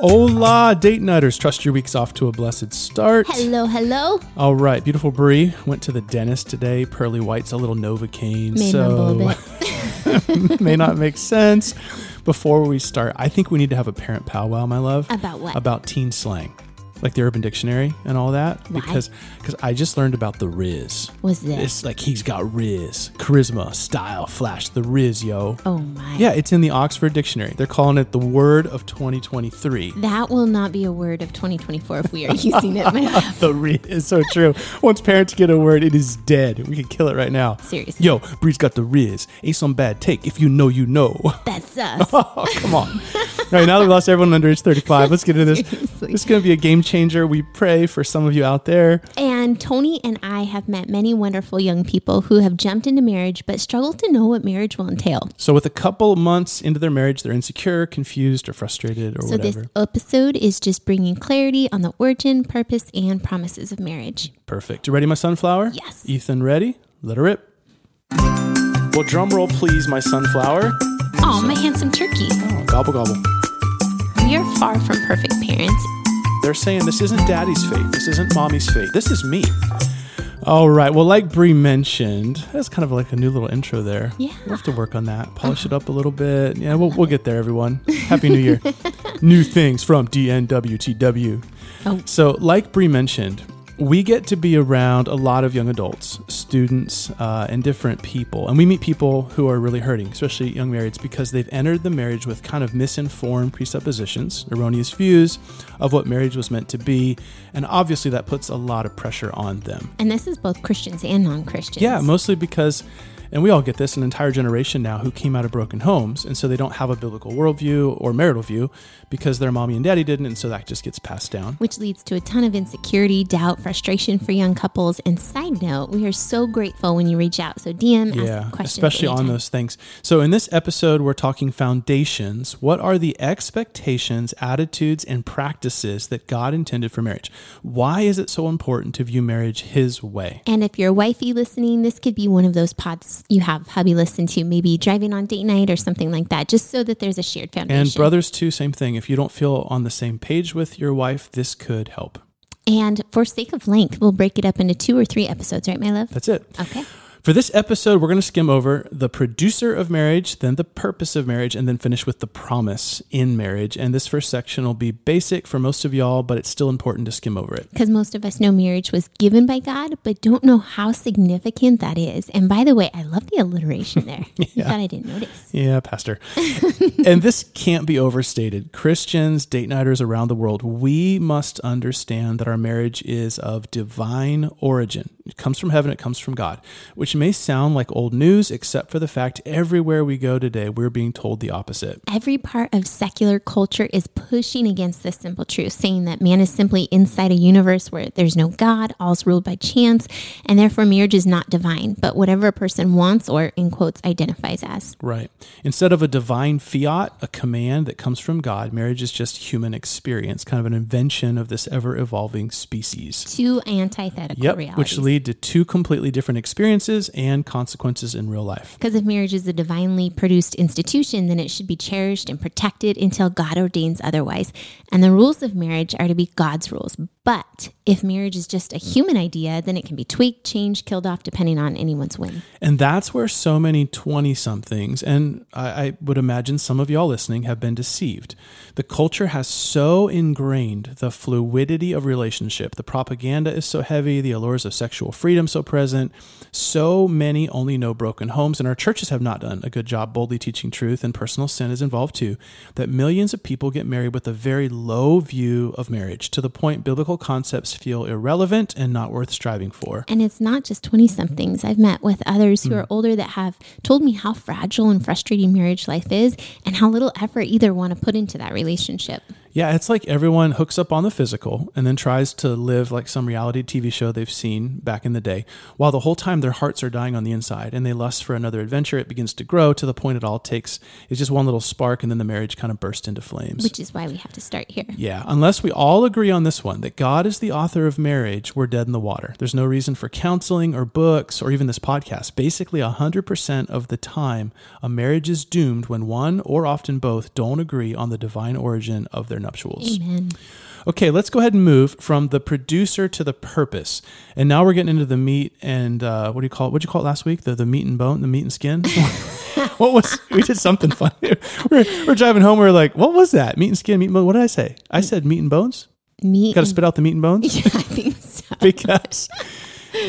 Hola, date nighters. Trust your week's off to a blessed start. Hello, hello. All right, beautiful Bre went to the dentist today. Pearly White's a little Novocaine, Made so may not make sense. Before we start, I think we need to have a parent powwow, my love. About what? About teen slang, like the Urban Dictionary and all that. Why? Because because I just learned about the Rizz. What's this? It's like he's got Rizz, charisma, style, flash. The Rizz, yo. oh my. Yeah, it's in the Oxford Dictionary. They're calling it the word of 2023. That will not be a word of 2024 if we are using it. My love. The Rizz is so true. Once parents get a word, it is dead. We can kill it right now. Seriously. Yo, Bre's got the Rizz. Ain't some bad take. If you know, you know. That's us. Oh, come on. All right, now that we lost everyone under age 35, let's get into this. Seriously. This is going to be a game changer. We pray for some of you out there. And Tony and I have met many wonderful young people who have jumped into marriage but struggle to know what marriage will entail. So, with a couple of months into their marriage, they're insecure, confused, or frustrated, or So, whatever. So, this episode is just bringing clarity on the origin, purpose, and promises of marriage. Perfect. You ready, my sunflower? Yes. Ethan, ready? Let her rip. Well, drum roll, please, my sunflower. Oh, my handsome turkey. Oh, gobble, gobble. We are far from perfect parents. They're saying this isn't daddy's faith. This isn't mommy's faith. This is me. All right. Well, like Bre mentioned, that's kind of like a new little intro there. Yeah. We'll have to work on that. Uh-huh. Polish it up a little bit. Yeah, we'll, we'll get there, everyone. Happy New Year. new things from DNWTW. Oh. So, like Bre mentioned, we get to be around a lot of young adults, students, uh, and different people. And we meet people who are really hurting, especially young marrieds, because they've entered the marriage with kind of misinformed presuppositions, erroneous views of what marriage was meant to be. And obviously, that puts a lot of pressure on them. And this is both Christians and non Christians. Yeah, mostly because, and we all get this, an entire generation now who came out of broken homes. And so they don't have a biblical worldview or marital view because their mommy and daddy didn't. And so that just gets passed down. which leads to a ton of insecurity, doubt, frustration for young couples. And side note, we are so grateful when you reach out. So DM, Yeah, ask questions especially on those things. So, in this episode, we're talking foundations. What are the expectations, attitudes, and practices that God intended for marriage? Why is it so important to view marriage His way? And if you're wifey listening, this could be one of those pods you have hubby listen to, maybe driving on date night or something like that, just so that there's a shared foundation. And brothers, too, same thing. If you don't feel on the same page with your wife, this could help. And for sake of length, we'll break it up into two or three episodes, right, my love? That's it. Okay. For this episode, we're going to skim over the producer of marriage, then the purpose of marriage, and then finish with the promise in marriage. And this first section will be basic for most of y'all, but it's still important to skim over it. Because most of us know marriage was given by God, but don't know how significant that is. And by the way, I love the alliteration there. You thought I didn't notice. Yeah, Pastor. and this can't be overstated. Christians, date nighters around the world, we must understand that our marriage is of divine origin. It comes from heaven, it comes from God, which may sound like old news, except for the fact everywhere we go today, we're being told the opposite. Every part of secular culture is pushing against this simple truth, saying that man is simply inside a universe where there's no God, all's ruled by chance, and therefore marriage is not divine, but whatever a person wants or, in quotes, identifies as. Right. Instead of a divine fiat, a command that comes from God, marriage is just human experience, kind of an invention of this ever evolving species. Two antithetical Yep, realities. which lead to two completely different experiences and consequences in real life. Because if marriage is a divinely produced institution, then it should be cherished and protected until God ordains otherwise. And the rules of marriage are to be God's rules. But if marriage is just a human idea, then it can be tweaked, changed, killed off, depending on anyone's whim. And that's where so many 20 somethings, and I, I would imagine some of y'all listening have been deceived. The culture has so ingrained the fluidity of relationship. The propaganda is so heavy, the allures of sexual freedom so present. So many only know broken homes, and our churches have not done a good job boldly teaching truth, and personal sin is involved too. That millions of people get married with a very low view of marriage to the point biblical concepts feel irrelevant and not worth striving for. And it's not just 20 somethings. Mm-hmm. I've met with others who mm-hmm. are older that have told me how fragile and frustrating marriage life is and how little effort either want to put into that relationship. Yeah, it's like everyone hooks up on the physical and then tries to live like some reality TV show they've seen back in the day, while the whole time their hearts are dying on the inside and they lust for another adventure. It begins to grow to the point it all takes is just one little spark and then the marriage kind of bursts into flames. Which is why we have to start here. Yeah, unless we all agree on this one that God is the author of marriage, we're dead in the water. There's no reason for counseling or books or even this podcast. Basically, 100% of the time, a marriage is doomed when one or often both don't agree on the divine origin of their their nuptials. Amen. Okay, let's go ahead and move from the producer to the purpose. And now we're getting into the meat and uh, what do you call it? What did you call it last week? The the meat and bone, the meat and skin. what was? We did something funny. We're, we're driving home. We are like, what was that? Meat and skin, meat and bone. What did I say? I said meat and bones. Meat. Got to spit out the meat and bones Yeah, I think so. because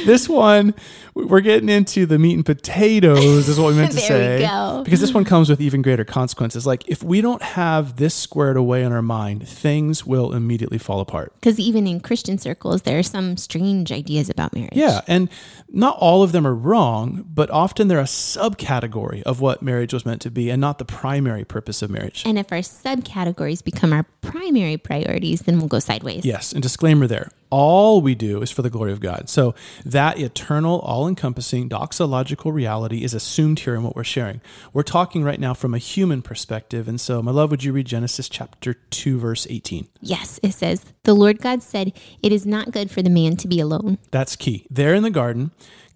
this one we're getting into the meat and potatoes is what we meant to say go. because this one comes with even greater consequences like if we don't have this squared away in our mind things will immediately fall apart Because even in Christian circles, there are some strange ideas about marriage. yeah and not all of them are wrong but often they're a subcategory of what marriage was meant to be and not the primary purpose of marriage And if our subcategories become our primary priorities, then we'll go sideways. Yes, and disclaimer there. All we do is for the glory of God. So that eternal, all encompassing, doxological reality is assumed here in what we're sharing. We're talking right now from a human perspective. And so, my love, would you read Genesis chapter 2, verse 18? Yes, it says, The Lord God said, It is not good for the man to be alone. That's key. There in the garden,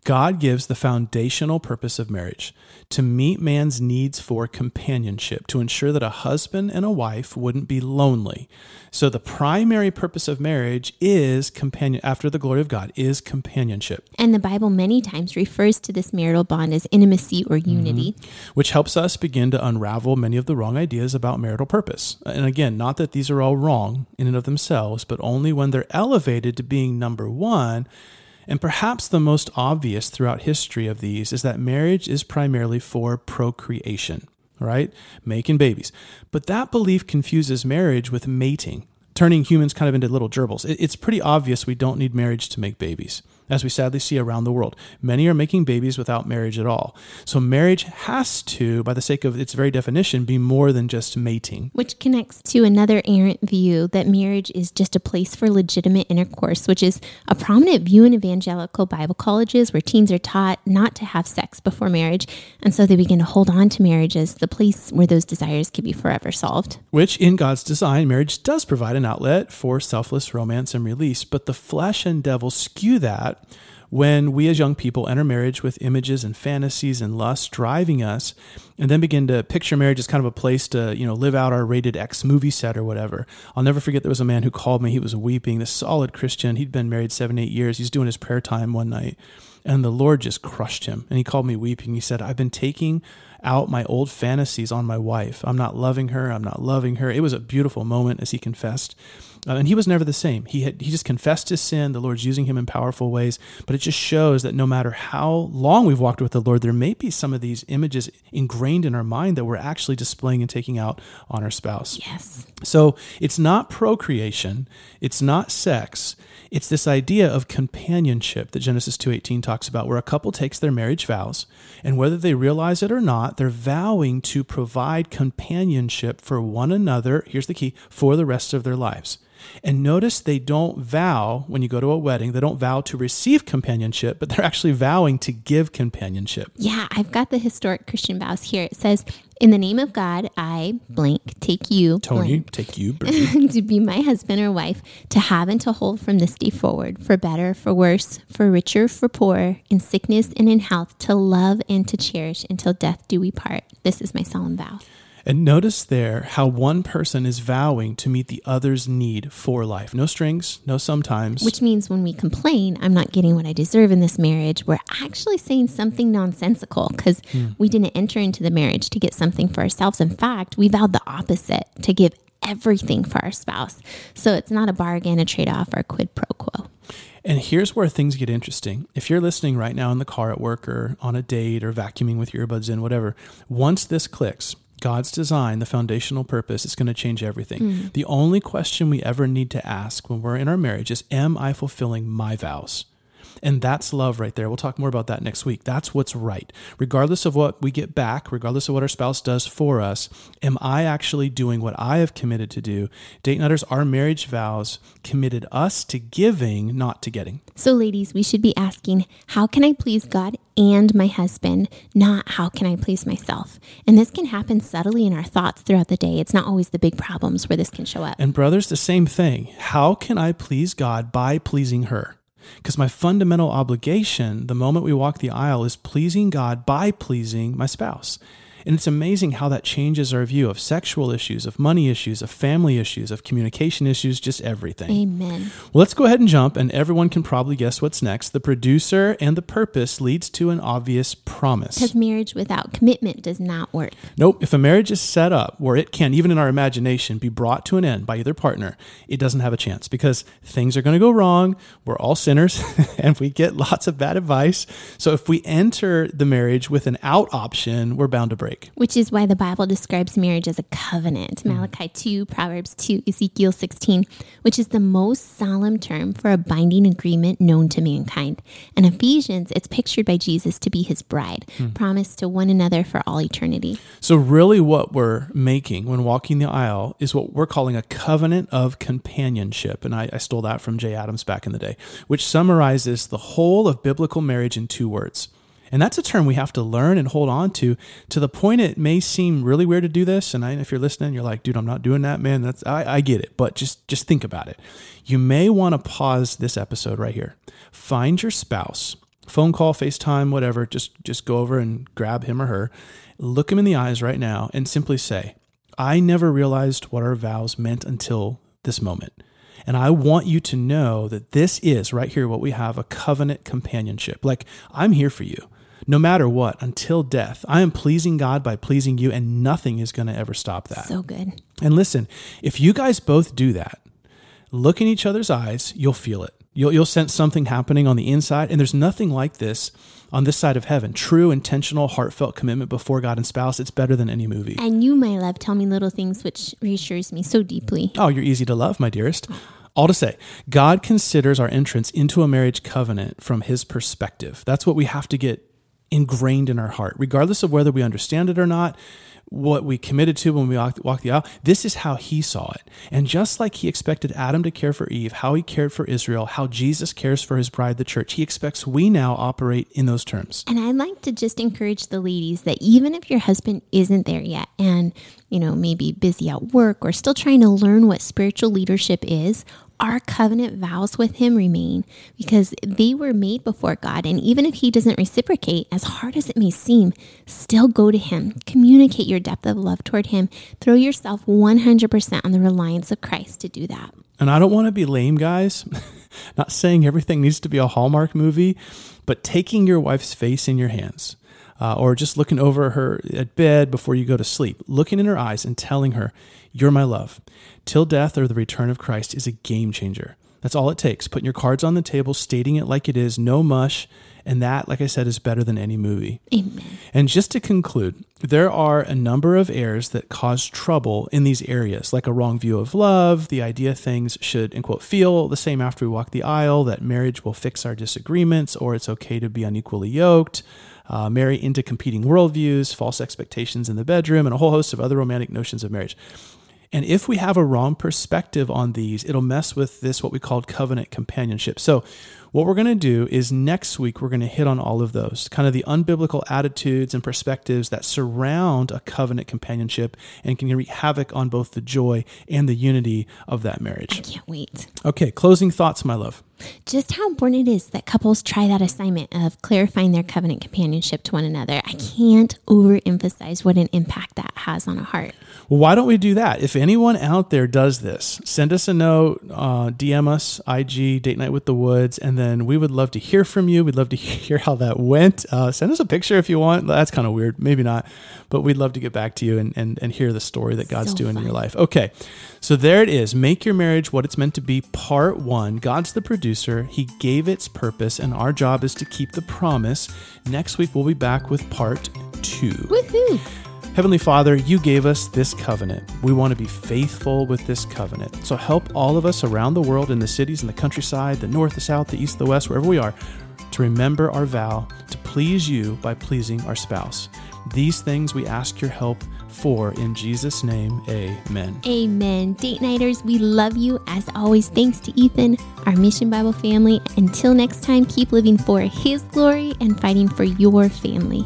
God gives the foundational purpose of marriage to meet man's needs for companionship, to ensure that a husband and a wife wouldn't be lonely. So the primary purpose of marriage is companion after the glory of God is companionship. And the Bible many times refers to this marital bond as intimacy or mm-hmm. unity. which helps us begin to unravel many of the wrong ideas about marital purpose. And again, not that these are all wrong in and of themselves, but only when they're elevated to being number one. And perhaps the most obvious throughout history of these is that marriage is primarily for procreation, right? Making babies. But that belief confuses marriage with mating, turning humans kind of into little gerbils. It's pretty obvious we don't need marriage to make babies as we sadly see around the world. Many are making babies without marriage at all. So marriage has to, by the sake of its very definition, be more than just mating. Which connects to another errant view that marriage is just a place for legitimate intercourse, which is a prominent view in evangelical Bible colleges where teens are taught not to have sex before marriage. And so they begin to hold on to marriage as the place where those desires can be forever solved. Which, in God's design, marriage does provide an outlet for selfless romance and release, but the flesh and devil skew that when we as young people enter marriage with images and fantasies and lust driving us and then begin to picture marriage as kind of a place to you know live out our rated x movie set or whatever i'll never forget there was a man who called me he was weeping this solid christian he'd been married seven eight years he's doing his prayer time one night and the lord just crushed him and he called me weeping he said i've been taking out my old fantasies on my wife. I'm not loving her. I'm not loving her. It was a beautiful moment as he confessed. Uh, and he was never the same. He had he just confessed his sin. The Lord's using him in powerful ways. But it just shows that no matter how long we've walked with the Lord, there may be some of these images ingrained in our mind that we're actually displaying and taking out on our spouse. Yes. So it's not procreation, it's not sex, it's this idea of companionship that Genesis 2:18 talks about where a couple takes their marriage vows and whether they realize it or not, they're vowing to provide companionship for one another, here's the key, for the rest of their lives. And notice they don't vow when you go to a wedding, they don't vow to receive companionship, but they're actually vowing to give companionship. Yeah, I've got the historic Christian vows here. It says, In the name of God, I blank take you Tony, blank, take you, to be my husband or wife, to have and to hold from this day forward, for better, for worse, for richer, for poor, in sickness and in health, to love and to cherish until death do we part. This is my solemn vow. And notice there how one person is vowing to meet the other's need for life. No strings, no sometimes. Which means when we complain, I'm not getting what I deserve in this marriage, we're actually saying something nonsensical because hmm. we didn't enter into the marriage to get something for ourselves. In fact, we vowed the opposite to give everything for our spouse. So it's not a bargain, a trade off, or a quid pro quo. And here's where things get interesting. If you're listening right now in the car at work or on a date or vacuuming with your earbuds in, whatever, once this clicks, God's design, the foundational purpose, is going to change everything. Hmm. The only question we ever need to ask when we're in our marriage is Am I fulfilling my vows? And that's love right there. We'll talk more about that next week. That's what's right. Regardless of what we get back, regardless of what our spouse does for us, am I actually doing what I have committed to do? Date Nighters, our marriage vows committed us to giving, not to getting. So, ladies, we should be asking, How can I please God and my husband? Not how can I please myself? And this can happen subtly in our thoughts throughout the day. It's not always the big problems where this can show up. And brothers, the same thing. How can I please God by pleasing her? Because my fundamental obligation, the moment we walk the aisle, is pleasing God by pleasing my spouse. And it's amazing how that changes our view of sexual issues, of money issues, of family issues, of communication issues, just everything. Amen. Well, let's go ahead and jump, and everyone can probably guess what's next. The producer and the purpose leads to an obvious promise. Because marriage without commitment does not work. Nope. If a marriage is set up where it can, even in our imagination, be brought to an end by either partner, it doesn't have a chance because things are going to go wrong. We're all sinners and we get lots of bad advice. So if we enter the marriage with an out option, we're bound to break. Which is why the Bible describes marriage as a covenant. Mm. Malachi 2, Proverbs 2, Ezekiel 16, which is the most solemn term for a binding agreement known to mankind. And Ephesians, it's pictured by Jesus to be his bride, Hmm. promised to one another for all eternity. So, really, what we're making when walking the aisle is what we're calling a covenant of companionship. And I, I stole that from Jay Adams back in the day, which summarizes the whole of biblical marriage in two words. And that's a term we have to learn and hold on to to the point it may seem really weird to do this. And I, if you're listening, you're like, dude, I'm not doing that, man. That's I, I get it. But just just think about it. You may want to pause this episode right here. Find your spouse, phone call, FaceTime, whatever. Just just go over and grab him or her, look him in the eyes right now, and simply say, I never realized what our vows meant until this moment. And I want you to know that this is right here what we have a covenant companionship. Like, I'm here for you no matter what until death. I am pleasing God by pleasing you, and nothing is going to ever stop that. So good. And listen, if you guys both do that, look in each other's eyes, you'll feel it. You'll, you'll sense something happening on the inside. And there's nothing like this on this side of heaven. True, intentional, heartfelt commitment before God and spouse. It's better than any movie. And you, my love, tell me little things which reassures me so deeply. Oh, you're easy to love, my dearest. All to say, God considers our entrance into a marriage covenant from his perspective. That's what we have to get ingrained in our heart, regardless of whether we understand it or not, what we committed to when we walked, the aisle. This is how he saw it. And just like he expected Adam to care for Eve, how he cared for Israel, how Jesus cares for his bride, the church, he expects we now operate in those terms. And I'd like to just encourage the ladies that even if your husband isn't there yet and, you know, maybe busy at work or still trying to learn what spiritual leadership is, our covenant vows with him remain because they were made before God. And even if he doesn't reciprocate, as hard as it may seem, still go to him. Communicate your depth of love toward him. Throw yourself 100% on the reliance of Christ to do that. And I don't want to be lame, guys. Not saying everything needs to be a Hallmark movie, but taking your wife's face in your hands, uh, or just looking over her at bed before you go to sleep, looking in her eyes and telling her, You're my love. Till death or the return of Christ is a game changer. That's all it takes. Putting your cards on the table, stating it like it is, no mush. And that, like I said, is better than any movie. Amen. And just to conclude, there are a number of errors that cause trouble in these areas, like a wrong view of love, the idea things should, in quote, feel the same after we walk the aisle, that marriage will fix our disagreements, or it's okay to be unequally yoked, uh, marry into competing worldviews, false expectations in the bedroom, and a whole host of other romantic notions of marriage. And if we have a wrong perspective on these, it'll mess with this, what we called covenant companionship. So, what we're going to do is next week, we're going to hit on all of those kind of the unbiblical attitudes and perspectives that surround a covenant companionship and can wreak havoc on both the joy and the unity of that marriage. I can't wait. Okay, closing thoughts, my love. just how important it is that couples try that assignment of clarifying their covenant companionship to one another. I can't overemphasize what an impact that has on a heart. Well, why don't we do that? If anyone out there does this, send us a note, uh, DM us, IG, Date Night with the Woods, and then we would love to hear from you. We'd love to hear how that went. Uh, send us a picture if you want. That's kind of weird. Maybe not. But we'd love to get back to you and, and, and hear the story that God's So doing in your life. Okay. So there it is. Make your marriage what it's meant to be, part one. God's the producer. He gave its purpose, and our job is to keep the promise. Next week, we'll be back with part two. Woohoo! Heavenly Father, you gave us this covenant. We want to be faithful with this covenant. So help all of us around the world in the cities and the countryside, the north, the south, the east, the west, wherever we are, to remember our vow to please you by pleasing our spouse. These things we ask your help for in Jesus' name. Amen. Amen. Date nighters, we love you. As always, thanks to Ethan, our Mission Bible family. Until next time, keep living for his glory and fighting for your family.